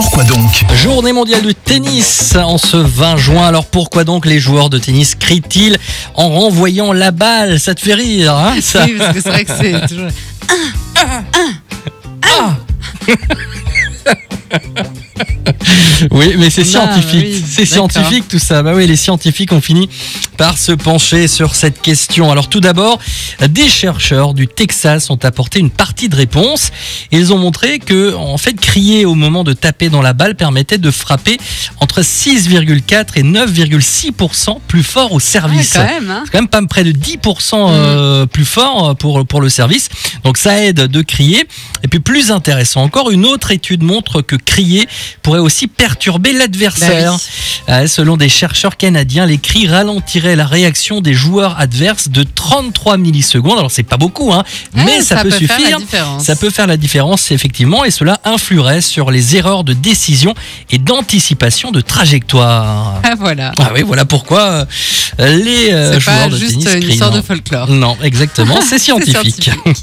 Pourquoi donc Journée mondiale du tennis en ce 20 juin. Alors pourquoi donc les joueurs de tennis crient-ils en renvoyant la balle? Ça te fait rire, hein ça? Oui, parce que c'est vrai que c'est toujours. Oui, mais c'est Ah, scientifique. oui, c'est scientifique tout ça. Bah oui, les scientifiques ont fini par se pencher sur cette question. Alors tout d'abord, des chercheurs du Texas ont apporté une partie de réponse. Ils ont montré que, en fait, crier au moment de taper dans la balle permettait de frapper entre 6,4 et 9,6% plus fort au service. quand même, hein. C'est quand même pas près de 10% euh, plus fort pour, pour le service. Donc ça aide de crier. Et puis plus intéressant encore, une autre étude montre que crier pourrait aussi perturber l'adversaire. Bah Euh, selon des chercheurs canadiens, les cris ralentiraient la réaction des joueurs adverses de 33 millisecondes. Alors c'est pas beaucoup, hein, mais Ouais, ça, peut, faire suffire. la différence. Ça peut faire la différence effectivement et cela influerait sur les erreurs de décision et d'anticipation de trajectoire. Ah, voilà. Ah oui, voilà pourquoi euh, les euh, joueurs pas de juste tennis une crient, histoire non. de folklore. Non, exactement, c'est scientifique. scientifique.